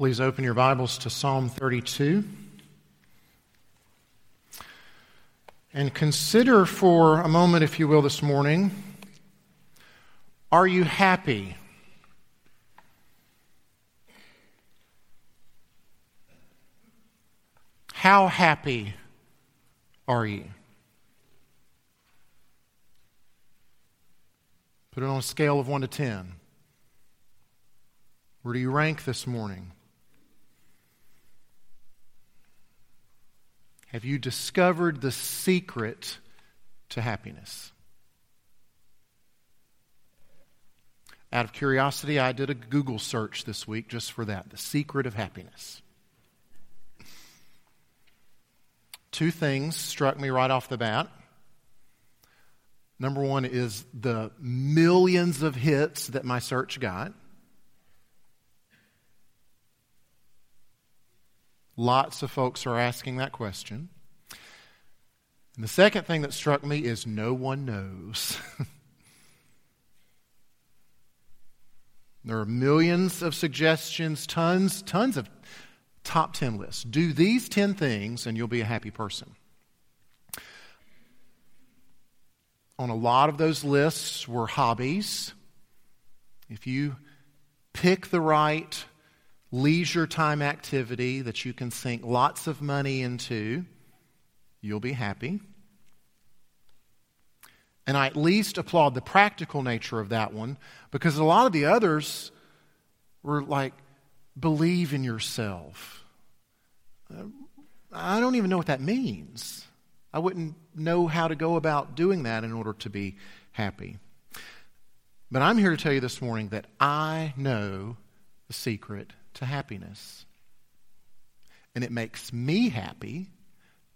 Please open your Bibles to Psalm 32 and consider for a moment, if you will, this morning are you happy? How happy are you? Put it on a scale of 1 to 10. Where do you rank this morning? Have you discovered the secret to happiness? Out of curiosity, I did a Google search this week just for that the secret of happiness. Two things struck me right off the bat. Number one is the millions of hits that my search got. Lots of folks are asking that question. And the second thing that struck me is no one knows. there are millions of suggestions, tons, tons of top 10 lists. Do these 10 things and you'll be a happy person. On a lot of those lists were hobbies. If you pick the right leisure time activity that you can sink lots of money into, you'll be happy. And I at least applaud the practical nature of that one because a lot of the others were like, believe in yourself. Uh, I don't even know what that means. I wouldn't know how to go about doing that in order to be happy. But I'm here to tell you this morning that I know the secret to happiness. And it makes me happy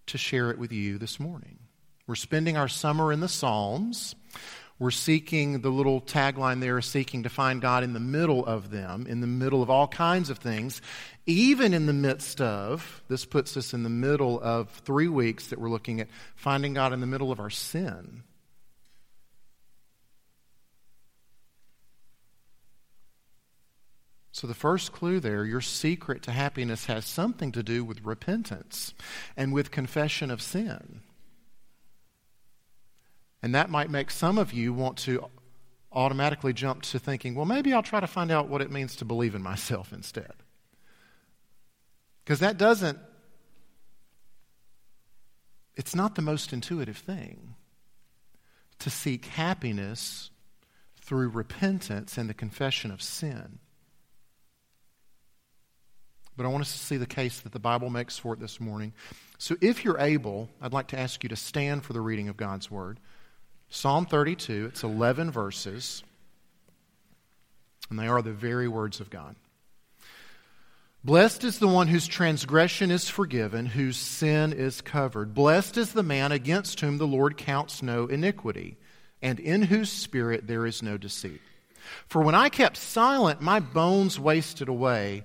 to share it with you this morning. We're spending our summer in the Psalms. We're seeking, the little tagline there seeking to find God in the middle of them, in the middle of all kinds of things, even in the midst of, this puts us in the middle of three weeks that we're looking at finding God in the middle of our sin. So, the first clue there, your secret to happiness has something to do with repentance and with confession of sin. And that might make some of you want to automatically jump to thinking, well, maybe I'll try to find out what it means to believe in myself instead. Because that doesn't, it's not the most intuitive thing to seek happiness through repentance and the confession of sin. But I want us to see the case that the Bible makes for it this morning. So if you're able, I'd like to ask you to stand for the reading of God's Word. Psalm 32, it's 11 verses, and they are the very words of God. Blessed is the one whose transgression is forgiven, whose sin is covered. Blessed is the man against whom the Lord counts no iniquity, and in whose spirit there is no deceit. For when I kept silent, my bones wasted away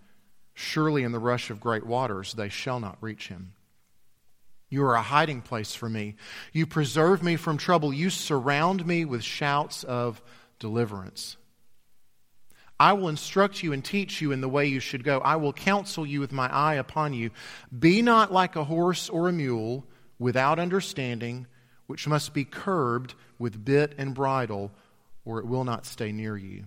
Surely in the rush of great waters they shall not reach him. You are a hiding place for me. You preserve me from trouble. You surround me with shouts of deliverance. I will instruct you and teach you in the way you should go. I will counsel you with my eye upon you. Be not like a horse or a mule without understanding, which must be curbed with bit and bridle, or it will not stay near you.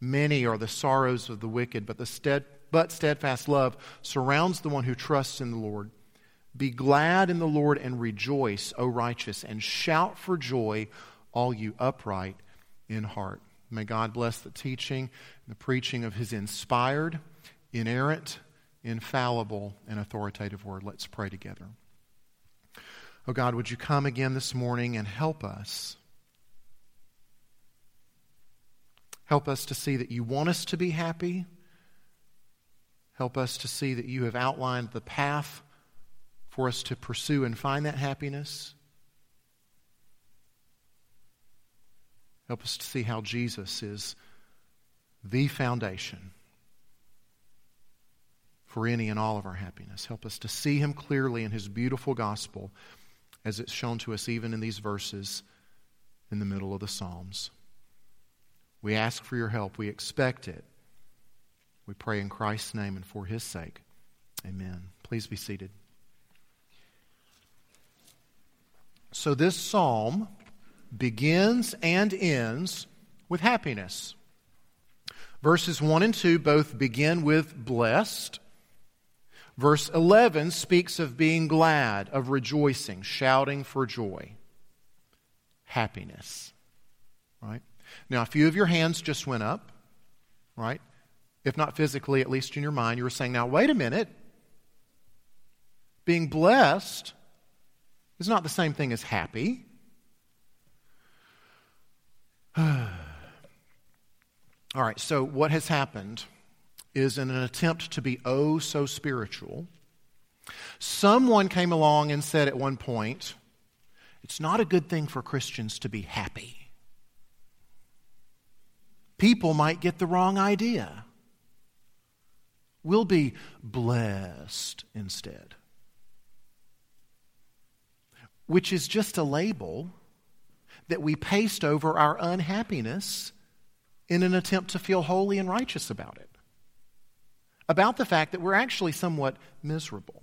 Many are the sorrows of the wicked, but the stead but steadfast love surrounds the one who trusts in the Lord. Be glad in the Lord and rejoice, O righteous, and shout for joy, all you upright in heart. May God bless the teaching and the preaching of his inspired, inerrant, infallible, and authoritative word. Let's pray together. Oh God, would you come again this morning and help us? Help us to see that you want us to be happy Help us to see that you have outlined the path for us to pursue and find that happiness. Help us to see how Jesus is the foundation for any and all of our happiness. Help us to see him clearly in his beautiful gospel as it's shown to us even in these verses in the middle of the Psalms. We ask for your help. We expect it. We pray in Christ's name and for his sake. Amen. Please be seated. So, this psalm begins and ends with happiness. Verses 1 and 2 both begin with blessed. Verse 11 speaks of being glad, of rejoicing, shouting for joy. Happiness. Right? Now, a few of your hands just went up, right? If not physically, at least in your mind, you were saying, now, wait a minute. Being blessed is not the same thing as happy. All right, so what has happened is in an attempt to be oh so spiritual, someone came along and said at one point, it's not a good thing for Christians to be happy. People might get the wrong idea. We'll be blessed instead, which is just a label that we paste over our unhappiness in an attempt to feel holy and righteous about it. About the fact that we're actually somewhat miserable.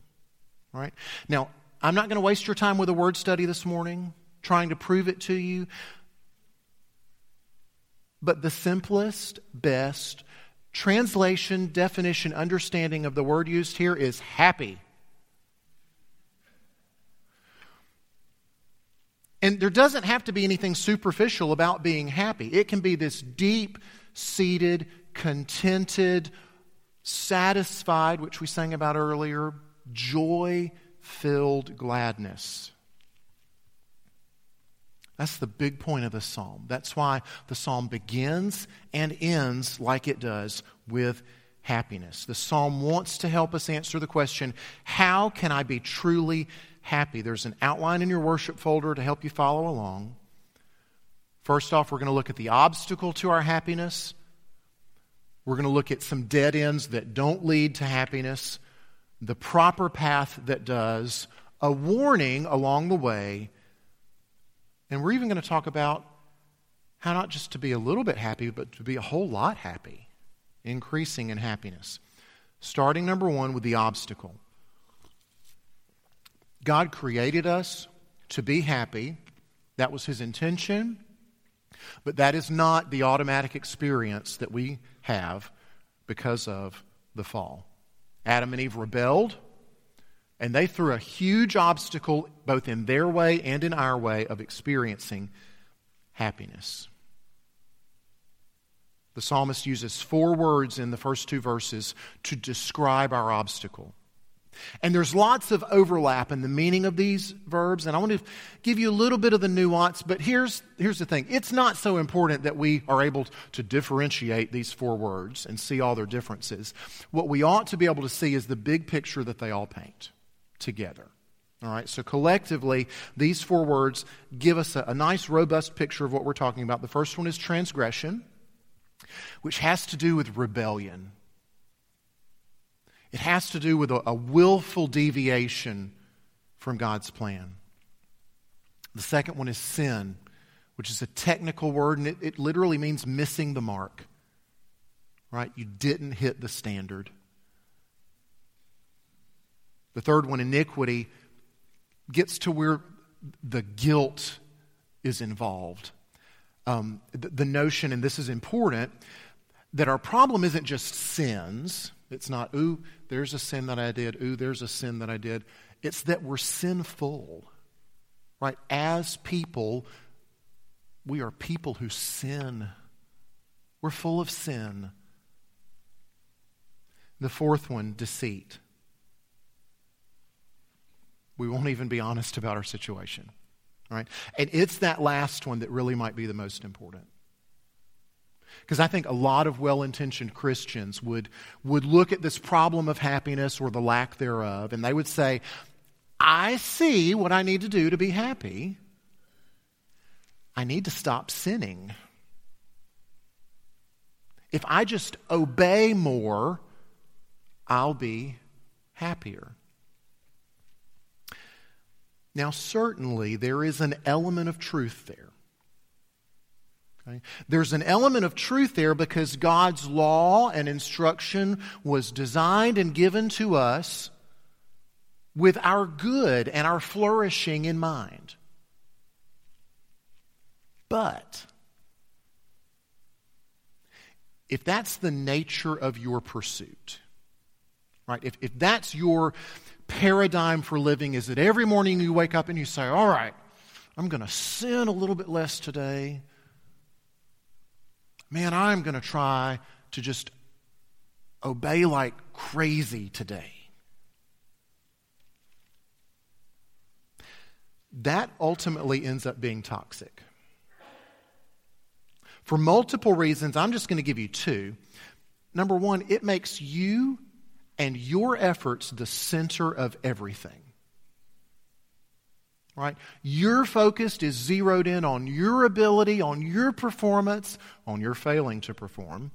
Right? Now, I'm not going to waste your time with a word study this morning trying to prove it to you. But the simplest, best translation, definition, understanding of the word used here is happy. And there doesn't have to be anything superficial about being happy. It can be this deep seated, contented, satisfied, which we sang about earlier, joy filled gladness. That's the big point of the psalm. That's why the psalm begins and ends like it does with happiness. The psalm wants to help us answer the question how can I be truly happy. There's an outline in your worship folder to help you follow along. First off, we're going to look at the obstacle to our happiness. We're going to look at some dead ends that don't lead to happiness, the proper path that does, a warning along the way, and we're even going to talk about how not just to be a little bit happy, but to be a whole lot happy, increasing in happiness. Starting number one with the obstacle. God created us to be happy. That was his intention. But that is not the automatic experience that we have because of the fall. Adam and Eve rebelled, and they threw a huge obstacle both in their way and in our way of experiencing happiness. The psalmist uses four words in the first two verses to describe our obstacle. And there's lots of overlap in the meaning of these verbs, and I want to give you a little bit of the nuance, but here's, here's the thing. It's not so important that we are able to differentiate these four words and see all their differences. What we ought to be able to see is the big picture that they all paint together. All right, so collectively, these four words give us a, a nice, robust picture of what we're talking about. The first one is transgression, which has to do with rebellion. It has to do with a, a willful deviation from God's plan. The second one is sin, which is a technical word, and it, it literally means missing the mark. Right? You didn't hit the standard. The third one, iniquity, gets to where the guilt is involved. Um, the, the notion, and this is important, that our problem isn't just sins. It's not, ooh, there's a sin that I did. Ooh, there's a sin that I did. It's that we're sinful, right? As people, we are people who sin. We're full of sin. The fourth one, deceit. We won't even be honest about our situation, right? And it's that last one that really might be the most important. Because I think a lot of well intentioned Christians would, would look at this problem of happiness or the lack thereof, and they would say, I see what I need to do to be happy. I need to stop sinning. If I just obey more, I'll be happier. Now, certainly, there is an element of truth there. Okay? There's an element of truth there because God's law and instruction was designed and given to us with our good and our flourishing in mind. But if that's the nature of your pursuit, right? If, if that's your paradigm for living, is that every morning you wake up and you say, All right, I'm going to sin a little bit less today. Man, I'm going to try to just obey like crazy today. That ultimately ends up being toxic. For multiple reasons, I'm just going to give you two. Number one, it makes you and your efforts the center of everything. Right? Your focus is zeroed in on your ability, on your performance, on your failing to perform.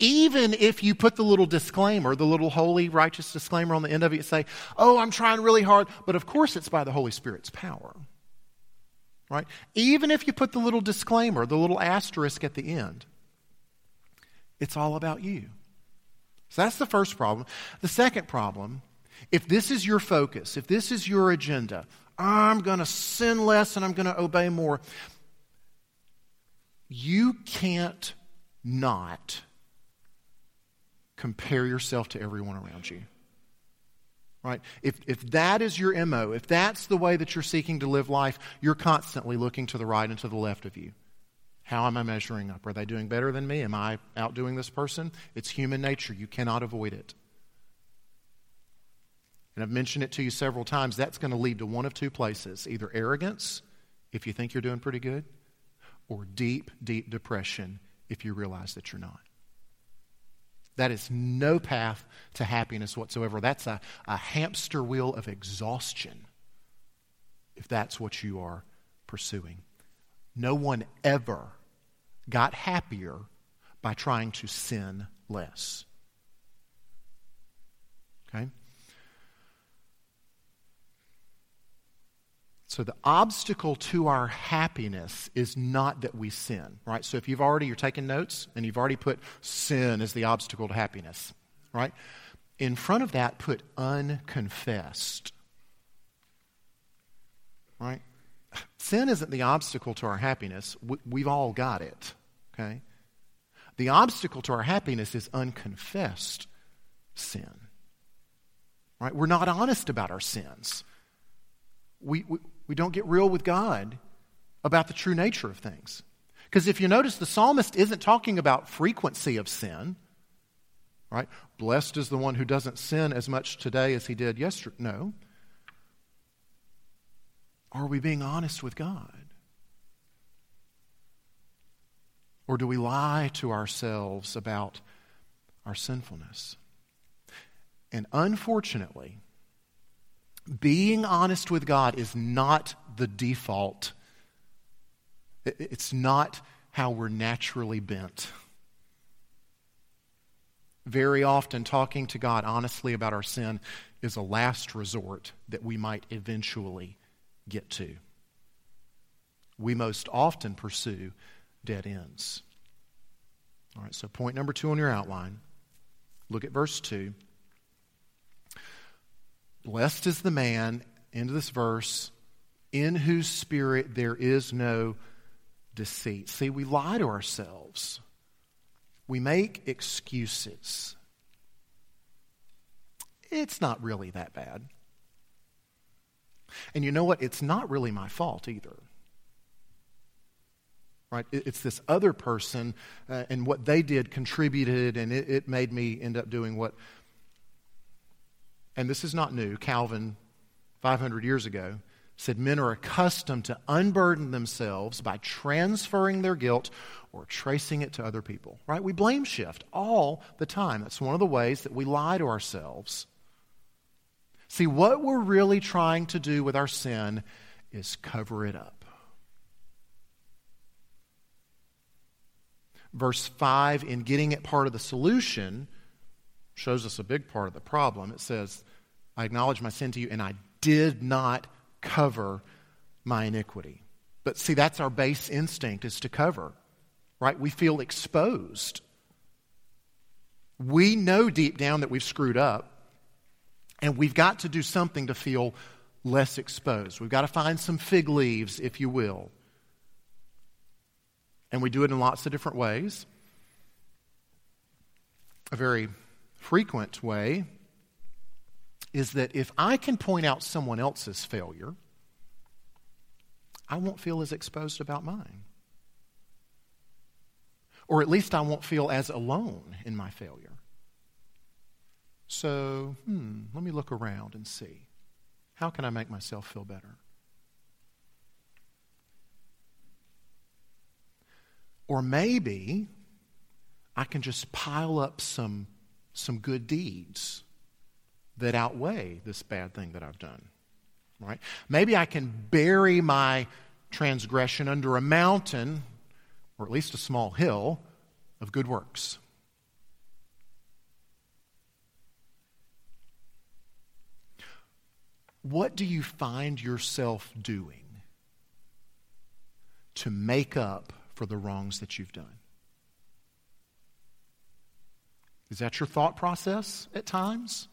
Even if you put the little disclaimer, the little holy, righteous disclaimer on the end of it, say, Oh, I'm trying really hard, but of course it's by the Holy Spirit's power right? Even if you put the little disclaimer, the little asterisk at the end, it's all about you. So that's the first problem. The second problem, if this is your focus, if this is your agenda, I'm going to sin less and I'm going to obey more, you can't not compare yourself to everyone around you. Right? If, if that is your MO, if that's the way that you're seeking to live life, you're constantly looking to the right and to the left of you. How am I measuring up? Are they doing better than me? Am I outdoing this person? It's human nature. You cannot avoid it. And I've mentioned it to you several times. That's going to lead to one of two places either arrogance, if you think you're doing pretty good, or deep, deep depression if you realize that you're not. That is no path to happiness whatsoever. That's a, a hamster wheel of exhaustion if that's what you are pursuing. No one ever got happier by trying to sin less. Okay? So the obstacle to our happiness is not that we sin, right? So if you've already, you're taking notes and you've already put sin as the obstacle to happiness, right? In front of that, put unconfessed, right? Sin isn't the obstacle to our happiness. We've all got it, okay? The obstacle to our happiness is unconfessed sin, right? We're not honest about our sins. We, we, we don't get real with God about the true nature of things. Because if you notice, the psalmist isn't talking about frequency of sin, right? Blessed is the one who doesn't sin as much today as he did yesterday. No. Are we being honest with God? Or do we lie to ourselves about our sinfulness? And unfortunately, being honest with God is not the default. It's not how we're naturally bent. Very often, talking to God honestly about our sin is a last resort that we might eventually get to. We most often pursue dead ends. All right, so point number two on your outline. Look at verse 2. Blessed is the man, into this verse, in whose spirit there is no deceit. See, we lie to ourselves, we make excuses. It's not really that bad. And you know what? It's not really my fault either. Right? It's this other person, uh, and what they did contributed, and it, it made me end up doing what and this is not new, Calvin, 500 years ago, said men are accustomed to unburden themselves by transferring their guilt or tracing it to other people. Right? We blame shift all the time. That's one of the ways that we lie to ourselves. See, what we're really trying to do with our sin is cover it up. Verse 5, in getting at part of the solution, shows us a big part of the problem. It says, I acknowledge my sin to you, and I did not cover my iniquity. But see, that's our base instinct is to cover, right? We feel exposed. We know deep down that we've screwed up, and we've got to do something to feel less exposed. We've got to find some fig leaves, if you will. And we do it in lots of different ways. A very frequent way is that if I can point out someone else's failure, I won't feel as exposed about mine. Or at least I won't feel as alone in my failure. So, hmm, let me look around and see. How can I make myself feel better? Or maybe I can just pile up some, some good deeds that outweigh this bad thing that I've done. Right? Maybe I can bury my transgression under a mountain, or at least a small hill, of good works. What do you find yourself doing to make up for the wrongs that you've done? Is that your thought process at times?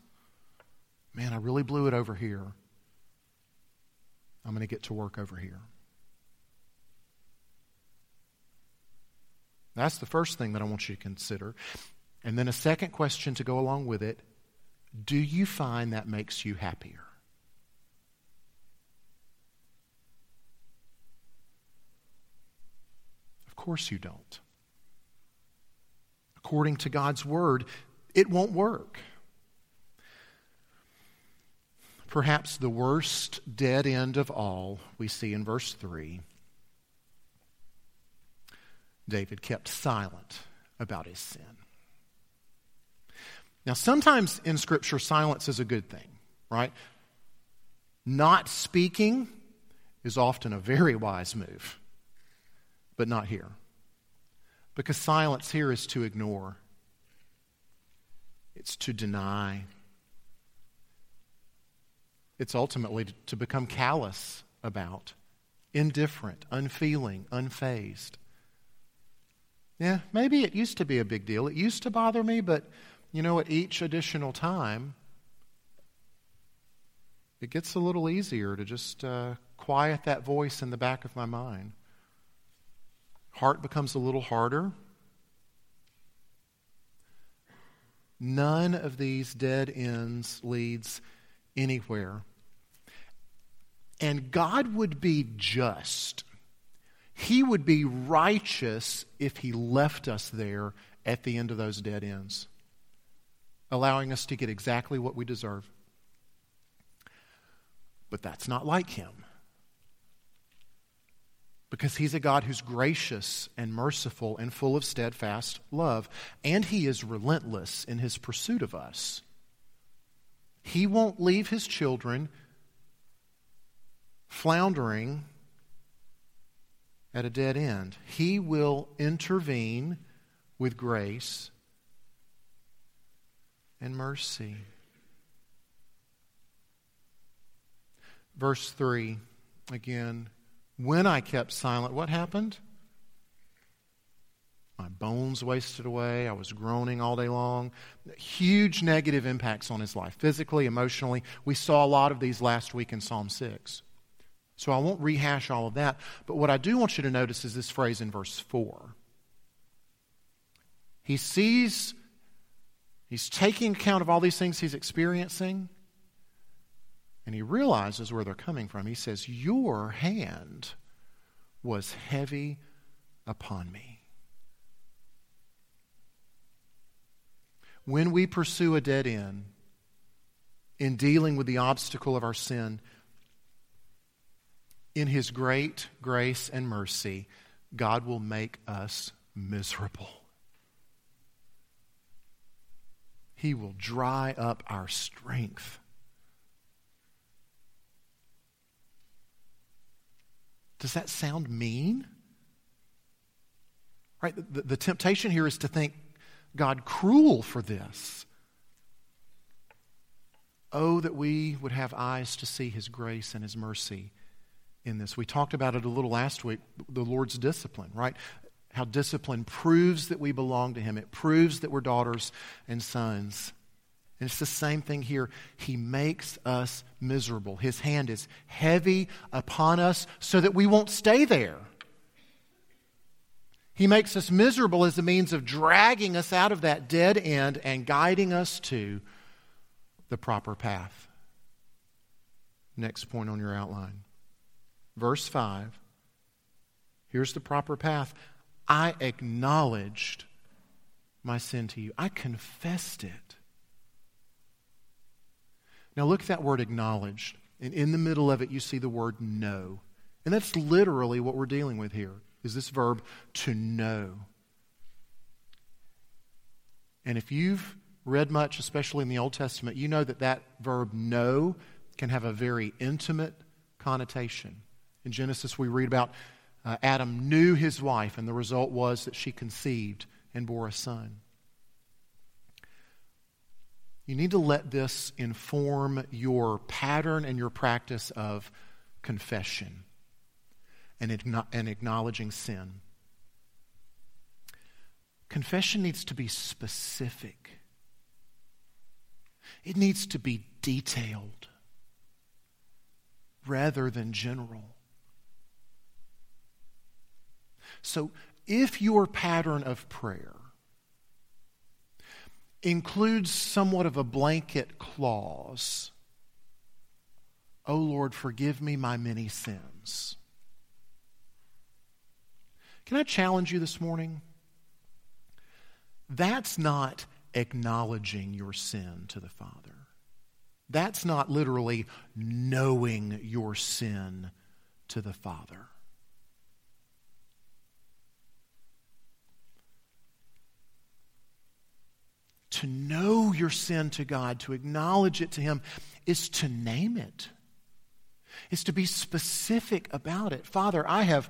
Man, I really blew it over here. I'm going to get to work over here. That's the first thing that I want you to consider. And then a second question to go along with it Do you find that makes you happier? Course you don't. According to God's word, it won't work. Perhaps the worst dead end of all we see in verse 3. David kept silent about his sin. Now, sometimes in Scripture, silence is a good thing, right? Not speaking is often a very wise move but not here. Because silence here is to ignore, it's to deny, it's ultimately to become callous about, indifferent, unfeeling, unfazed. Yeah, maybe it used to be a big deal. It used to bother me, but you know, at each additional time, it gets a little easier to just uh, quiet that voice in the back of my mind. Heart becomes a little harder. None of these dead ends leads anywhere. And God would be just. He would be righteous if He left us there at the end of those dead ends, allowing us to get exactly what we deserve. But that's not like Him because he's a God who's gracious and merciful and full of steadfast love, and he is relentless in his pursuit of us. He won't leave his children floundering at a dead end. He will intervene with grace and mercy. Verse 3 again when I kept silent, what happened? My bones wasted away. I was groaning all day long. Huge negative impacts on his life, physically, emotionally. We saw a lot of these last week in Psalm 6. So I won't rehash all of that. But what I do want you to notice is this phrase in verse 4. He sees, he's taking account of all these things he's experiencing, and he realizes where they're coming from. He says, Your hand was heavy upon me. When we pursue a dead end in dealing with the obstacle of our sin, in his great grace and mercy, God will make us miserable. He will dry up our strength Does that sound mean? Right? The, the temptation here is to think God cruel for this. Oh, that we would have eyes to see his grace and his mercy in this. We talked about it a little last week, the Lord's discipline, right? How discipline proves that we belong to him, it proves that we're daughters and sons. And it's the same thing here. He makes us miserable. His hand is heavy upon us so that we won't stay there. He makes us miserable as a means of dragging us out of that dead end and guiding us to the proper path. Next point on your outline. Verse 5. Here's the proper path. I acknowledged my sin to you, I confessed it. Now look at that word acknowledged. And in the middle of it, you see the word know. And that's literally what we're dealing with here is this verb to know. And if you've read much, especially in the Old Testament, you know that that verb know can have a very intimate connotation. In Genesis, we read about uh, Adam knew his wife, and the result was that she conceived and bore a son. You need to let this inform your pattern and your practice of confession and, acknowledging sin. Confession needs to be specific, it needs to be detailed rather than general. So, if your pattern of prayer includes somewhat of a blanket clause. Oh Lord, forgive me my many sins. Can I challenge you this morning? That's not acknowledging your sin to the Father. That's not literally knowing your sin to the Father. To know your sin to God, to acknowledge it to Him, is to name it, is to be specific about it. Father, I have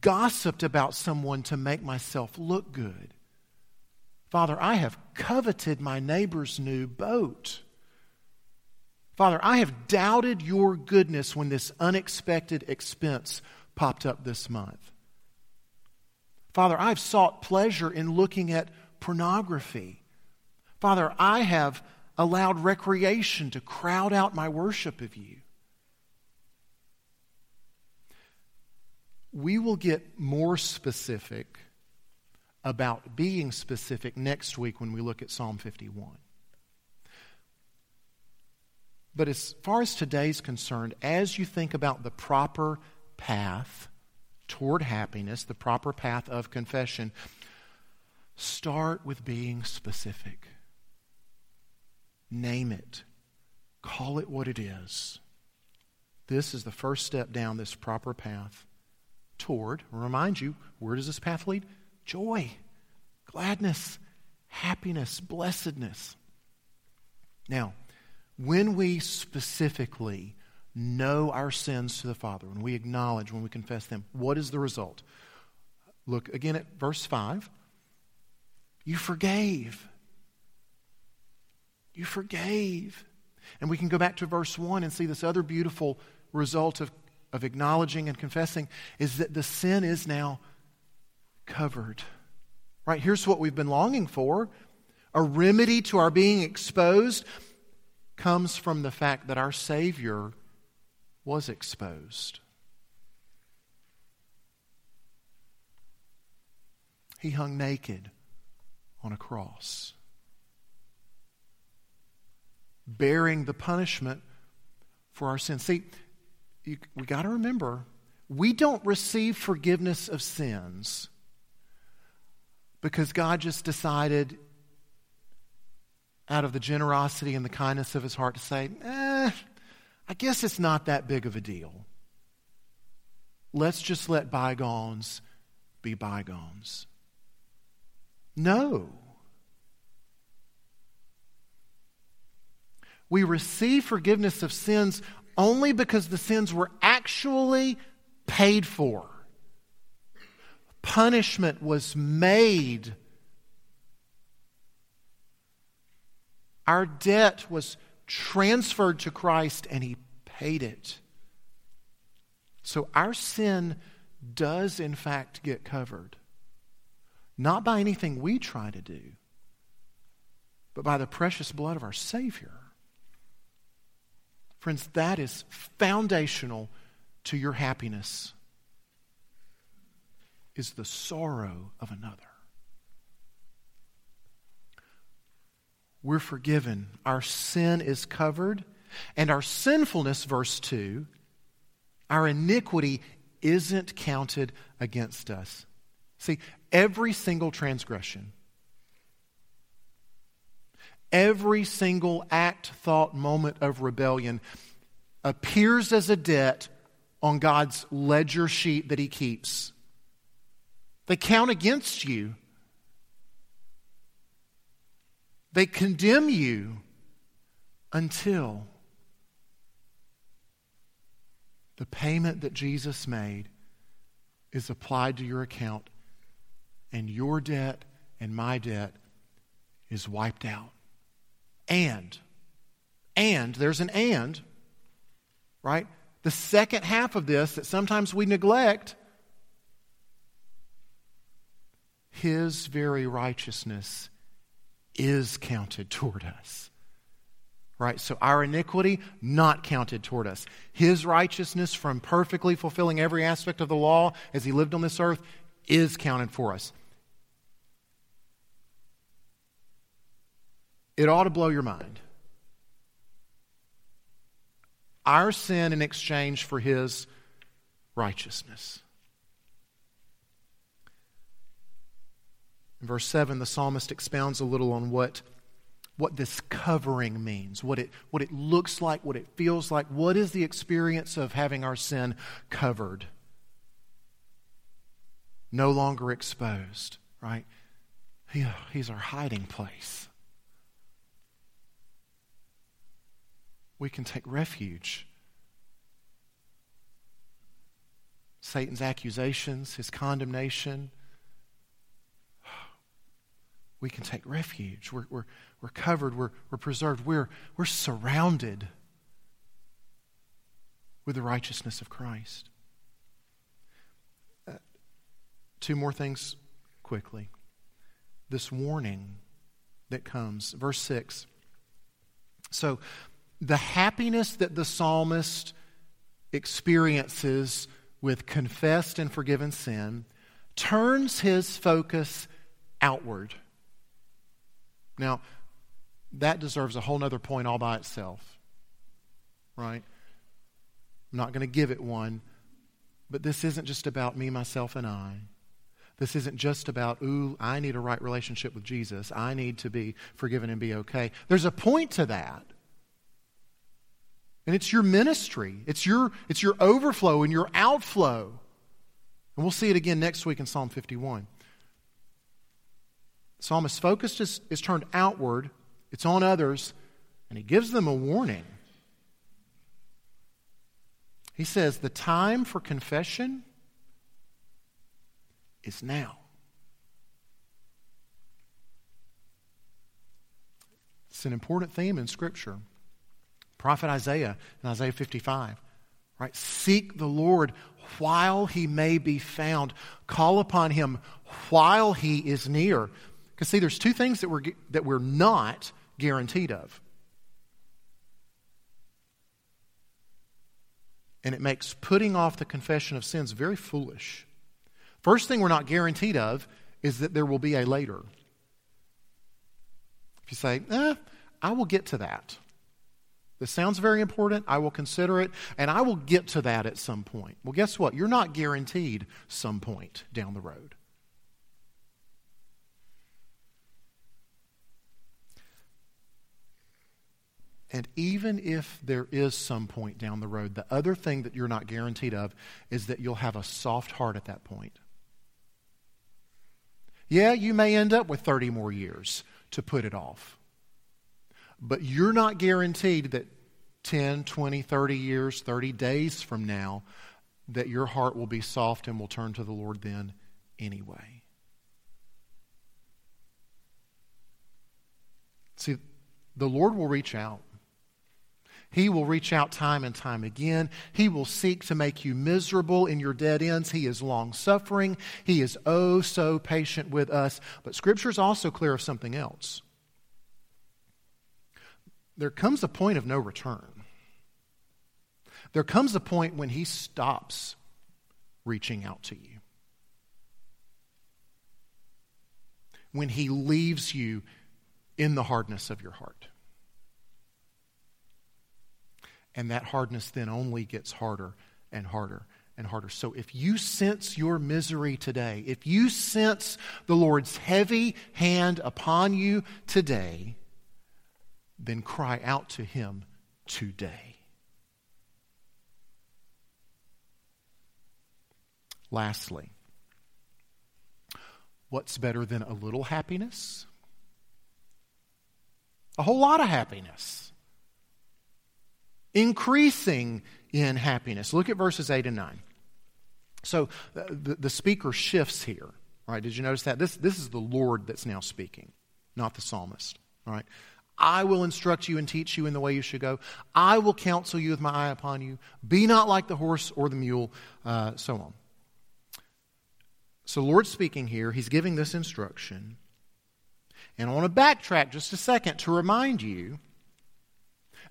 gossiped about someone to make myself look good. Father, I have coveted my neighbor's new boat. Father, I have doubted your goodness when this unexpected expense popped up this month. Father, I've sought pleasure in looking at pornography. Father, I have allowed recreation to crowd out my worship of you. We will get more specific about being specific next week when we look at Psalm 51. But as far as today's concerned, as you think about the proper path toward happiness, the proper path of confession, start with being specific. Name it. Call it what it is. This is the first step down this proper path toward, remind you, where does this path lead? Joy, gladness, happiness, blessedness. Now, when we specifically know our sins to the Father, when we acknowledge, when we confess them, what is the result? Look again at verse 5. You forgave. You forgave. And we can go back to verse 1 and see this other beautiful result of, of acknowledging and confessing is that the sin is now covered. Right? Here's what we've been longing for a remedy to our being exposed comes from the fact that our Savior was exposed. He hung naked on a cross bearing the punishment for our sins. See, you, we got to remember, we don't receive forgiveness of sins because God just decided, out of the generosity and the kindness of his heart, to say, eh, I guess it's not that big of a deal. Let's just let bygones be bygones. No. We receive forgiveness of sins only because the sins were actually paid for. Punishment was made. Our debt was transferred to Christ and He paid it. So our sin does, in fact, get covered. Not by anything we try to do, but by the precious blood of our Savior. Friends, that is foundational to your happiness, is the sorrow of another. We're forgiven. Our sin is covered. And our sinfulness, verse 2, our iniquity isn't counted against us. See, every single transgression, every single act, thought, moment of rebellion appears as a debt on God's ledger sheet that He keeps. They count against you, they condemn you until the payment that Jesus made is applied to your account, and your debt and my debt is wiped out. And, and, there's an and, right? The second half of this that sometimes we neglect his very righteousness is counted toward us. Right? So our iniquity, not counted toward us. His righteousness from perfectly fulfilling every aspect of the law as he lived on this earth is counted for us. It ought to blow your mind. Our sin in exchange for his righteousness. In verse 7, the psalmist expounds a little on what what this covering means, what it, what it looks like, what it feels like. What is the experience of having our sin covered? No longer exposed, right? He, he's our hiding place. We can take refuge. Satan's accusations, his condemnation, we can take refuge. We're, we're, we're covered, we're, we're preserved, we're, we're surrounded with the righteousness of Christ. Uh, two more things quickly. This warning that comes, verse 6. So, the happiness that the psalmist experiences with confessed and forgiven sin turns his focus outward. Now, that deserves a whole other point all by itself. Right? I'm not going to give it one, but this isn't just about me, myself, and I. This isn't just about, ooh, I need a right relationship with Jesus. I need to be forgiven and be okay. There's a point to that. And it's your ministry, it's your, it's your overflow and your outflow. And we'll see it again next week in Psalm 51. The psalmist's focus is, is turned outward it's on others, and he gives them a warning. He says, The time for confession is now. It's an important theme in Scripture. Prophet Isaiah in Isaiah 55, right? Seek the Lord while he may be found. Call upon him while he is near. Because, see, there's two things that we're, that we're not guaranteed of. And it makes putting off the confession of sins very foolish. First thing we're not guaranteed of is that there will be a later. If you say, eh, I will get to that. This sounds very important. I will consider it, and I will get to that at some point. Well, guess what? You're not guaranteed some point down the road. And even if there is some point down the road, the other thing that you're not guaranteed of is that you'll have a soft heart at that point. Yeah, you may end up with 30 more years to put it off. But you're not guaranteed that 10, 20, 30 years, 30 days from now, that your heart will be soft and will turn to the Lord then anyway. See, the Lord will reach out. He will reach out time and time again. He will seek to make you miserable in your dead ends. He is long suffering. He is oh so patient with us. But Scripture is also clear of something else. There comes a point of no return. There comes a point when He stops reaching out to you. When He leaves you in the hardness of your heart. And that hardness then only gets harder and harder and harder. So if you sense your misery today, if you sense the Lord's heavy hand upon you today, then cry out to Him today. Lastly, what's better than a little happiness? A whole lot of happiness. Increasing in happiness. Look at verses 8 and 9. So the, the speaker shifts here. All right, did you notice that? This, this is the Lord that's now speaking, not the psalmist. All right. I will instruct you and teach you in the way you should go. I will counsel you with my eye upon you. Be not like the horse or the mule, uh, so on. So, Lord speaking here, he's giving this instruction. And I want to backtrack just a second to remind you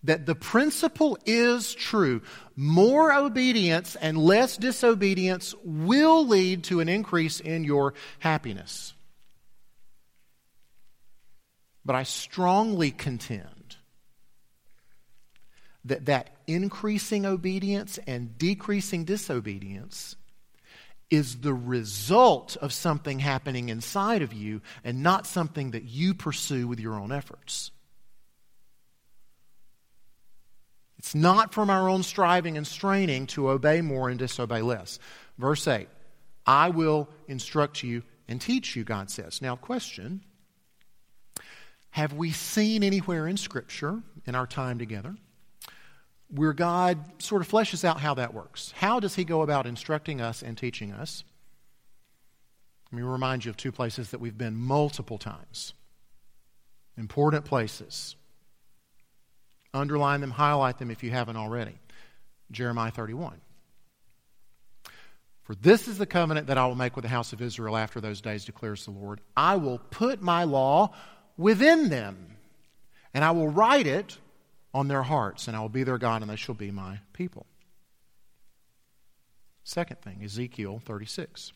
that the principle is true. More obedience and less disobedience will lead to an increase in your happiness. But I strongly contend that that increasing obedience and decreasing disobedience is the result of something happening inside of you and not something that you pursue with your own efforts. It's not from our own striving and straining to obey more and disobey less. Verse 8 I will instruct you and teach you, God says. Now, question Have we seen anywhere in Scripture in our time together where God sort of fleshes out how that works. How does He go about instructing us and teaching us? Let me remind you of two places that we've been multiple times. Important places. Underline them, highlight them if you haven't already. Jeremiah 31. For this is the covenant that I will make with the house of Israel after those days, declares the Lord. I will put my law within them, and I will write it on their hearts, and I will be their God, and they shall be my people. Second thing, Ezekiel 36.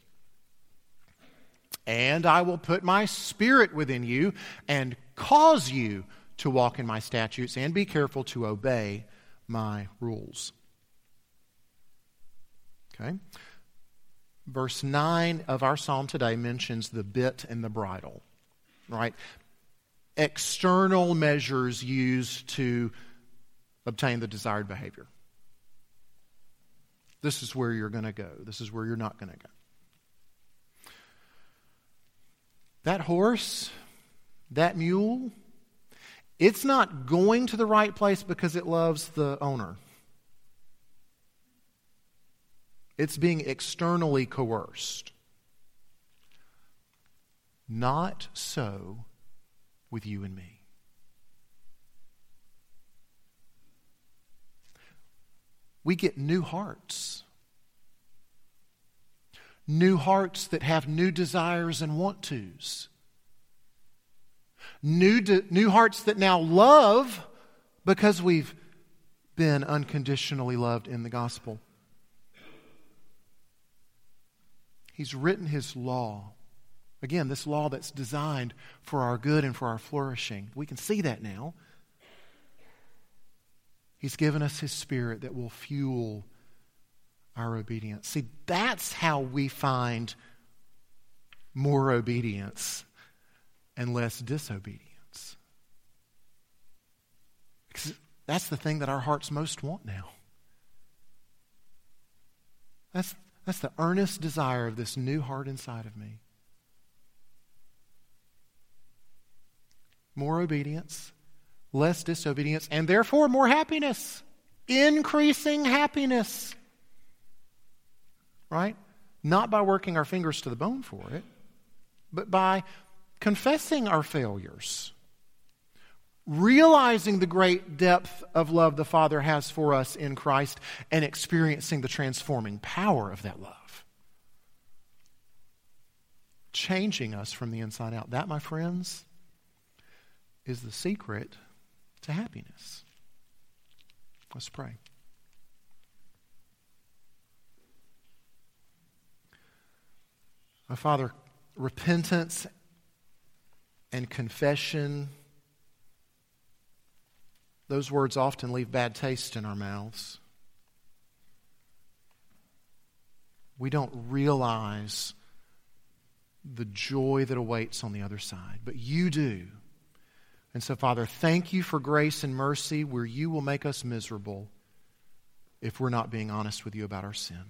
And I will put my spirit within you and cause you to walk in my statutes and be careful to obey my rules. Okay? Verse 9 of our psalm today mentions the bit and the bridle, right? External measures used to obtain the desired behavior. This is where you're going to go. This is where you're not going to go. That horse, that mule, it's not going to the right place because it loves the owner. It's being externally coerced. Not so with you and me. We get new hearts. New hearts that have new desires and want tos. New, de- new hearts that now love because we've been unconditionally loved in the gospel. He's written his law. Again, this law that's designed for our good and for our flourishing. We can see that now. He's given us His Spirit that will fuel our obedience. See, that's how we find more obedience and less disobedience. Because that's the thing that our hearts most want now. That's, that's the earnest desire of this new heart inside of me. More obedience less disobedience, and therefore more happiness, increasing happiness. right? Not by working our fingers to the bone for it, but by confessing our failures, realizing the great depth of love the Father has for us in Christ, and experiencing the transforming power of that love. Changing us from the inside out. That, my friends, is the secret to happiness. Let's pray. My Father, repentance and confession, those words often leave bad taste in our mouths. We don't realize the joy that awaits on the other side, but you do. And so, Father, thank you for grace and mercy where you will make us miserable if we're not being honest with you about our sin.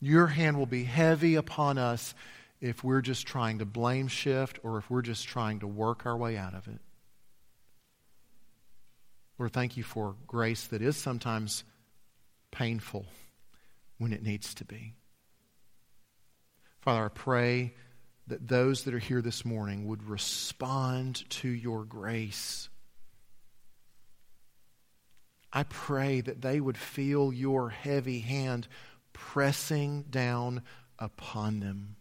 Your hand will be heavy upon us if we're just trying to blame shift or if we're just trying to work our way out of it. Lord, thank you for grace that is sometimes painful when it needs to be. Father, I pray that those that are here this morning would respond to your grace. I pray that they would feel your heavy hand pressing down upon them,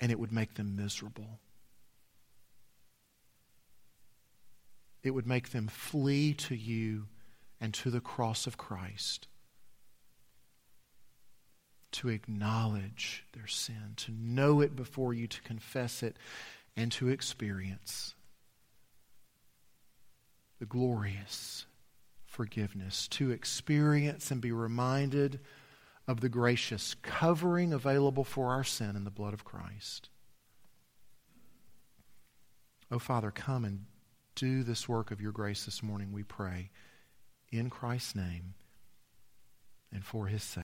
and it would make them miserable. It would make them flee to you and to the cross of Christ to acknowledge their sin, to know it before you, to confess it, and to experience the glorious forgiveness, to experience and be reminded of the gracious covering available for our sin in the blood of Christ. Oh, Father, come and do this work of your grace this morning, we pray, in Christ's name and for his sake.